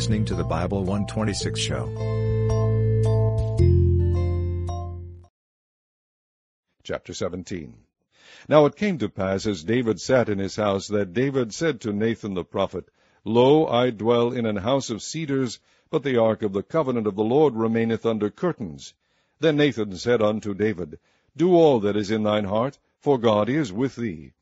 listening to the Bible 126 show. Chapter 17 Now it came to pass, as David sat in his house, that David said to Nathan the prophet, Lo, I dwell in an house of cedars, but the ark of the covenant of the Lord remaineth under curtains. Then Nathan said unto David, Do all that is in thine heart, for God is with thee.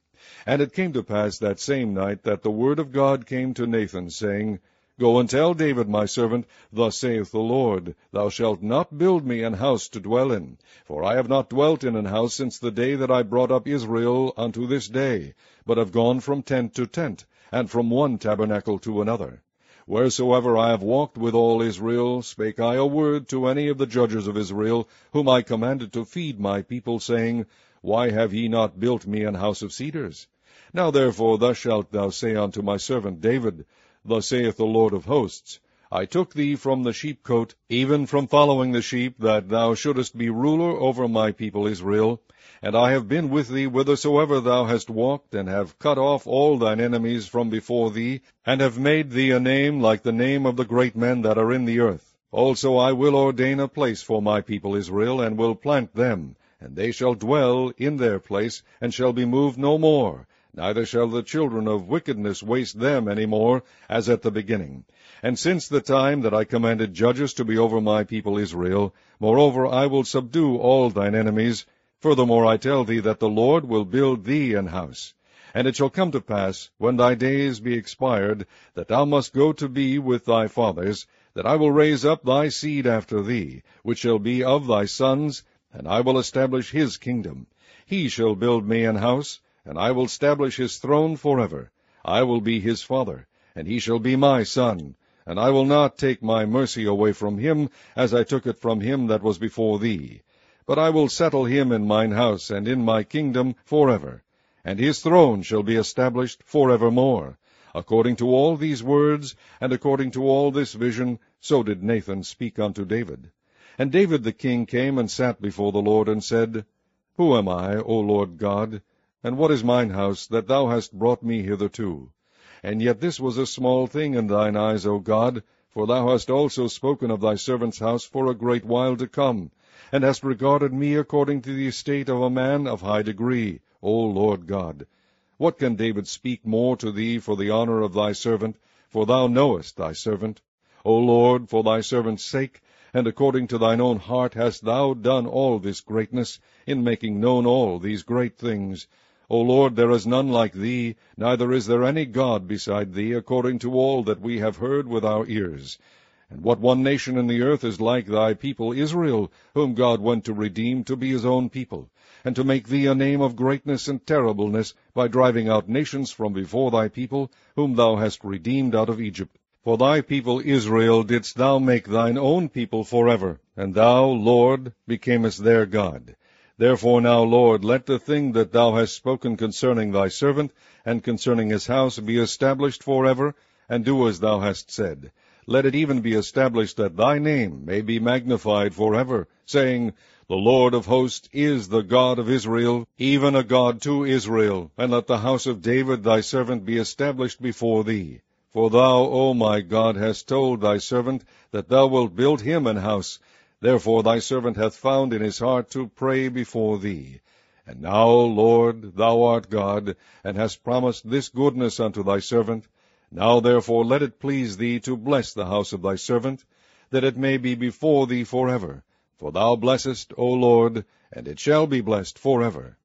And it came to pass that same night that the word of God came to Nathan, saying, Go and tell David my servant, Thus saith the Lord, Thou shalt not build me an house to dwell in. For I have not dwelt in an house since the day that I brought up Israel unto this day, but have gone from tent to tent, and from one tabernacle to another. Wheresoever I have walked with all Israel, spake I a word to any of the judges of Israel, whom I commanded to feed my people, saying, Why have ye not built me an house of cedars? Now therefore thus shalt thou say unto my servant David, Thus saith the Lord of hosts, I took thee from the sheepcote, even from following the sheep, that thou shouldest be ruler over my people Israel. And I have been with thee whithersoever thou hast walked, and have cut off all thine enemies from before thee, and have made thee a name like the name of the great men that are in the earth. Also I will ordain a place for my people Israel, and will plant them, and they shall dwell in their place, and shall be moved no more neither shall the children of wickedness waste them any more, as at the beginning. And since the time that I commanded judges to be over my people Israel, moreover I will subdue all thine enemies. Furthermore I tell thee that the Lord will build thee an house. And it shall come to pass, when thy days be expired, that thou must go to be with thy fathers, that I will raise up thy seed after thee, which shall be of thy sons, and I will establish his kingdom. He shall build me an house, and I will establish his throne forever. I will be his father, and he shall be my son. And I will not take my mercy away from him, as I took it from him that was before thee. But I will settle him in mine house and in my kingdom forever. And his throne shall be established forevermore. According to all these words, and according to all this vision, so did Nathan speak unto David. And David the king came and sat before the Lord, and said, Who am I, O Lord God? And what is mine house, that thou hast brought me hitherto? And yet this was a small thing in thine eyes, O God, for thou hast also spoken of thy servant's house for a great while to come, and hast regarded me according to the estate of a man of high degree, O Lord God. What can David speak more to thee for the honour of thy servant? For thou knowest thy servant. O Lord, for thy servant's sake, and according to thine own heart hast thou done all this greatness, in making known all these great things. O Lord, there is none like thee, neither is there any God beside thee, according to all that we have heard with our ears. And what one nation in the earth is like thy people Israel, whom God went to redeem to be his own people, and to make thee a name of greatness and terribleness, by driving out nations from before thy people, whom thou hast redeemed out of Egypt. For thy people Israel didst thou make thine own people forever, and thou, Lord, becamest their God. Therefore now, Lord, let the thing that thou hast spoken concerning thy servant, and concerning his house, be established for ever, and do as thou hast said. Let it even be established that thy name may be magnified for ever, saying, The Lord of hosts is the God of Israel, even a God to Israel, and let the house of David thy servant be established before thee. For thou, O my God, hast told thy servant that thou wilt build him an house, Therefore thy servant hath found in his heart to pray before thee. And now, Lord, thou art God, and hast promised this goodness unto thy servant. Now therefore let it please thee to bless the house of thy servant, that it may be before thee for ever. For thou blessest, O Lord, and it shall be blessed for ever.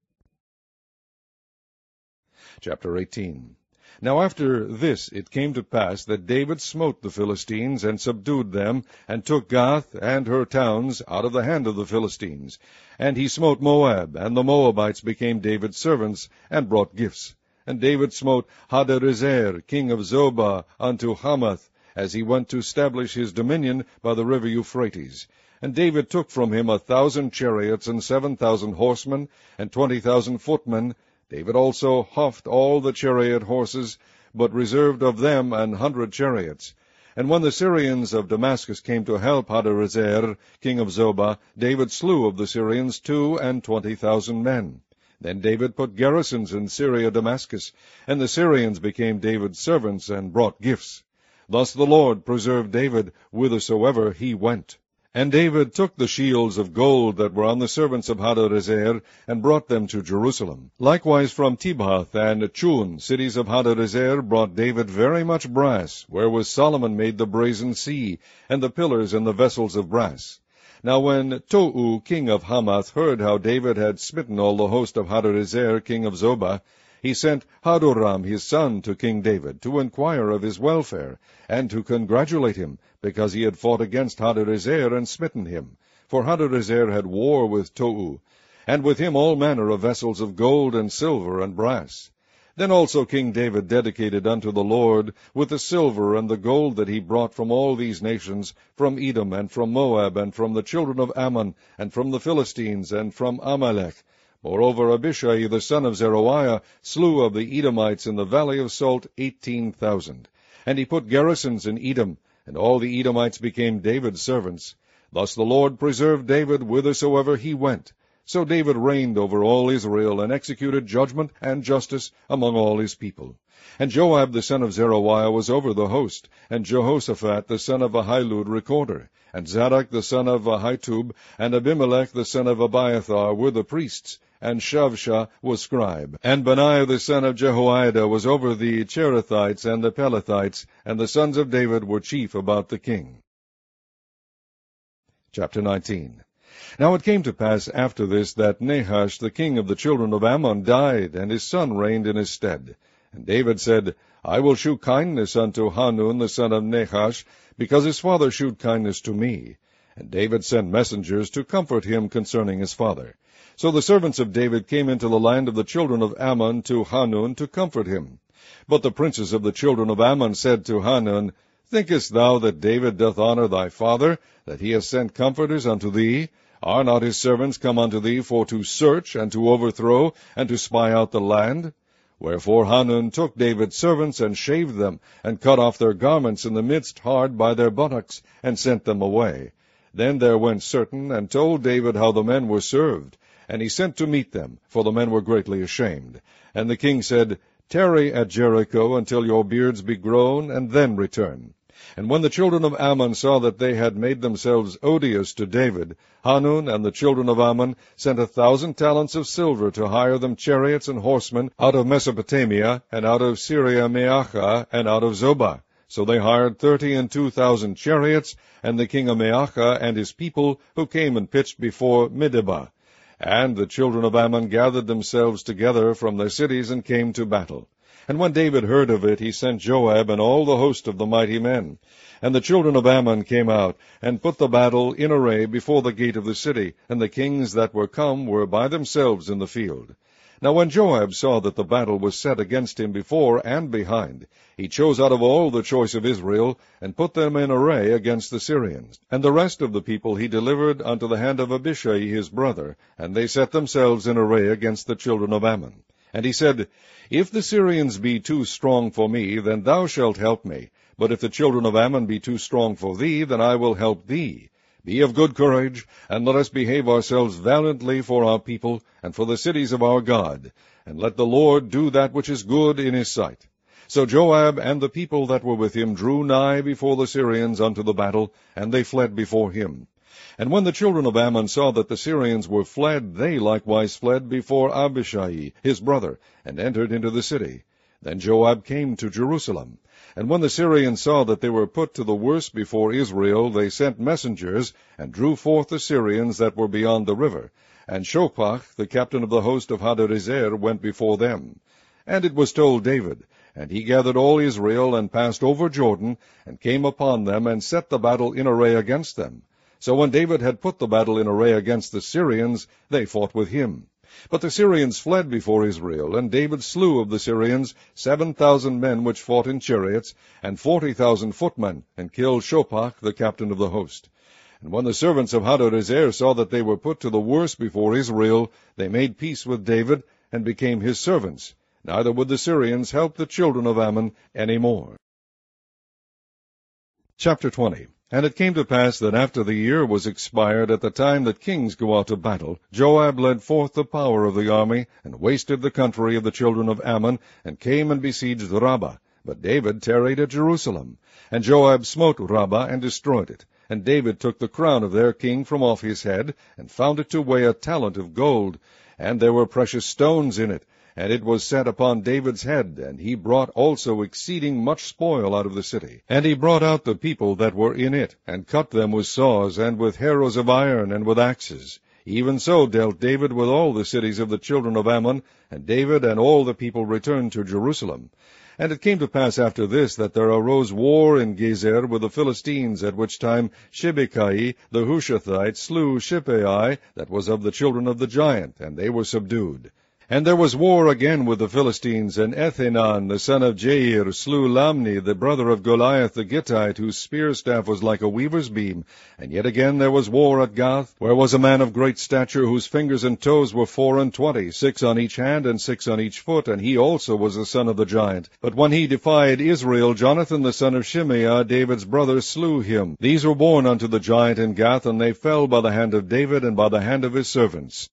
Chapter 18 now after this it came to pass that David smote the Philistines, and subdued them, and took Gath and her towns out of the hand of the Philistines. And he smote Moab, and the Moabites became David's servants, and brought gifts. And David smote Hadarezer, king of Zobah, unto Hamath, as he went to establish his dominion by the river Euphrates. And David took from him a thousand chariots, and seven thousand horsemen, and twenty thousand footmen, David also houghed all the chariot horses, but reserved of them an hundred chariots. And when the Syrians of Damascus came to help Hadarezer, king of Zobah, David slew of the Syrians two and twenty thousand men. Then David put garrisons in Syria Damascus, and the Syrians became David's servants, and brought gifts. Thus the Lord preserved David whithersoever he went. And David took the shields of gold that were on the servants of Hadarezer, and brought them to Jerusalem. Likewise from Tibhath and Chun, cities of Hadarezer, brought David very much brass, wherewith Solomon made the brazen sea, and the pillars and the vessels of brass. Now when Tou, king of Hamath, heard how David had smitten all the host of Hadarezer, king of Zobah, he sent Hadoram his son to King David, to inquire of his welfare, and to congratulate him, because he had fought against Hadarezer and smitten him. For Hadarezer had war with Tou, and with him all manner of vessels of gold and silver and brass. Then also King David dedicated unto the Lord with the silver and the gold that he brought from all these nations, from Edom, and from Moab, and from the children of Ammon, and from the Philistines, and from Amalek. Moreover, Abishai the son of Zeruiah slew of the Edomites in the valley of Salt eighteen thousand. And he put garrisons in Edom, and all the Edomites became David's servants. Thus the Lord preserved David whithersoever he went, so David reigned over all Israel, and executed judgment and justice among all his people. And Joab the son of Zeruiah was over the host, and Jehoshaphat the son of Ahilud recorder, and Zadok the son of Ahitub, and Abimelech the son of Abiathar were the priests, and Shavsha was scribe. And Benaiah the son of Jehoiada was over the Cherethites and the Pelethites, and the sons of David were chief about the king. Chapter 19 now it came to pass after this that Nahash the king of the children of Ammon died, and his son reigned in his stead. And David said, I will shew kindness unto Hanun the son of Nahash, because his father shewed kindness to me. And David sent messengers to comfort him concerning his father. So the servants of David came into the land of the children of Ammon to Hanun to comfort him. But the princes of the children of Ammon said to Hanun, Thinkest thou that David doth honour thy father, that he hath sent comforters unto thee? Are not his servants come unto thee for to search, and to overthrow, and to spy out the land? Wherefore Hanun took David's servants, and shaved them, and cut off their garments in the midst hard by their buttocks, and sent them away. Then there went certain, and told David how the men were served. And he sent to meet them, for the men were greatly ashamed. And the king said, Tarry at Jericho until your beards be grown, and then return. And when the children of Ammon saw that they had made themselves odious to David, Hanun and the children of Ammon sent a thousand talents of silver to hire them chariots and horsemen out of Mesopotamia, and out of Syria Maachah, and out of Zobah. So they hired thirty and two thousand chariots, and the king of Maachah and his people, who came and pitched before Medeba. And the children of Ammon gathered themselves together from their cities and came to battle. And when David heard of it, he sent Joab and all the host of the mighty men. And the children of Ammon came out, and put the battle in array before the gate of the city, and the kings that were come were by themselves in the field. Now when Joab saw that the battle was set against him before and behind, he chose out of all the choice of Israel, and put them in array against the Syrians. And the rest of the people he delivered unto the hand of Abishai his brother, and they set themselves in array against the children of Ammon. And he said, If the Syrians be too strong for me, then thou shalt help me. But if the children of Ammon be too strong for thee, then I will help thee. Be of good courage, and let us behave ourselves valiantly for our people, and for the cities of our God, and let the Lord do that which is good in his sight. So Joab and the people that were with him drew nigh before the Syrians unto the battle, and they fled before him. And when the children of Ammon saw that the Syrians were fled, they likewise fled before Abishai his brother, and entered into the city. Then Joab came to Jerusalem. And when the Syrians saw that they were put to the worse before Israel, they sent messengers, and drew forth the Syrians that were beyond the river. And Shophach, the captain of the host of Hadarezer, went before them. And it was told David, and he gathered all Israel, and passed over Jordan, and came upon them, and set the battle in array against them. So when David had put the battle in array against the Syrians, they fought with him. But the Syrians fled before Israel, and David slew of the Syrians seven thousand men which fought in chariots, and forty thousand footmen, and killed Shophach, the captain of the host. And when the servants of Hadarezer saw that they were put to the worse before Israel, they made peace with David, and became his servants. Neither would the Syrians help the children of Ammon any more. Chapter 20 and it came to pass that after the year was expired, at the time that kings go out to battle, Joab led forth the power of the army, and wasted the country of the children of Ammon, and came and besieged Rabbah. But David tarried at Jerusalem. And Joab smote Rabbah and destroyed it. And David took the crown of their king from off his head, and found it to weigh a talent of gold. And there were precious stones in it, and it was set upon David's head, and he brought also exceeding much spoil out of the city. And he brought out the people that were in it, and cut them with saws, and with harrows of iron, and with axes. Even so dealt David with all the cities of the children of Ammon, and David and all the people returned to Jerusalem. And it came to pass after this that there arose war in Gezer with the Philistines, at which time Sibbecai the Hushathite slew Shippai that was of the children of the giant, and they were subdued. And there was war again with the Philistines, and Elhanan the son of Jair slew Lamni the brother of Goliath the Gittite, whose spear staff was like a weaver's beam. And yet again there was war at Gath, where was a man of great stature, whose fingers and toes were four and twenty, six on each hand and six on each foot, and he also was the son of the giant. But when he defied Israel, Jonathan the son of Shimea, David's brother, slew him. These were born unto the giant in Gath, and they fell by the hand of David and by the hand of his servants.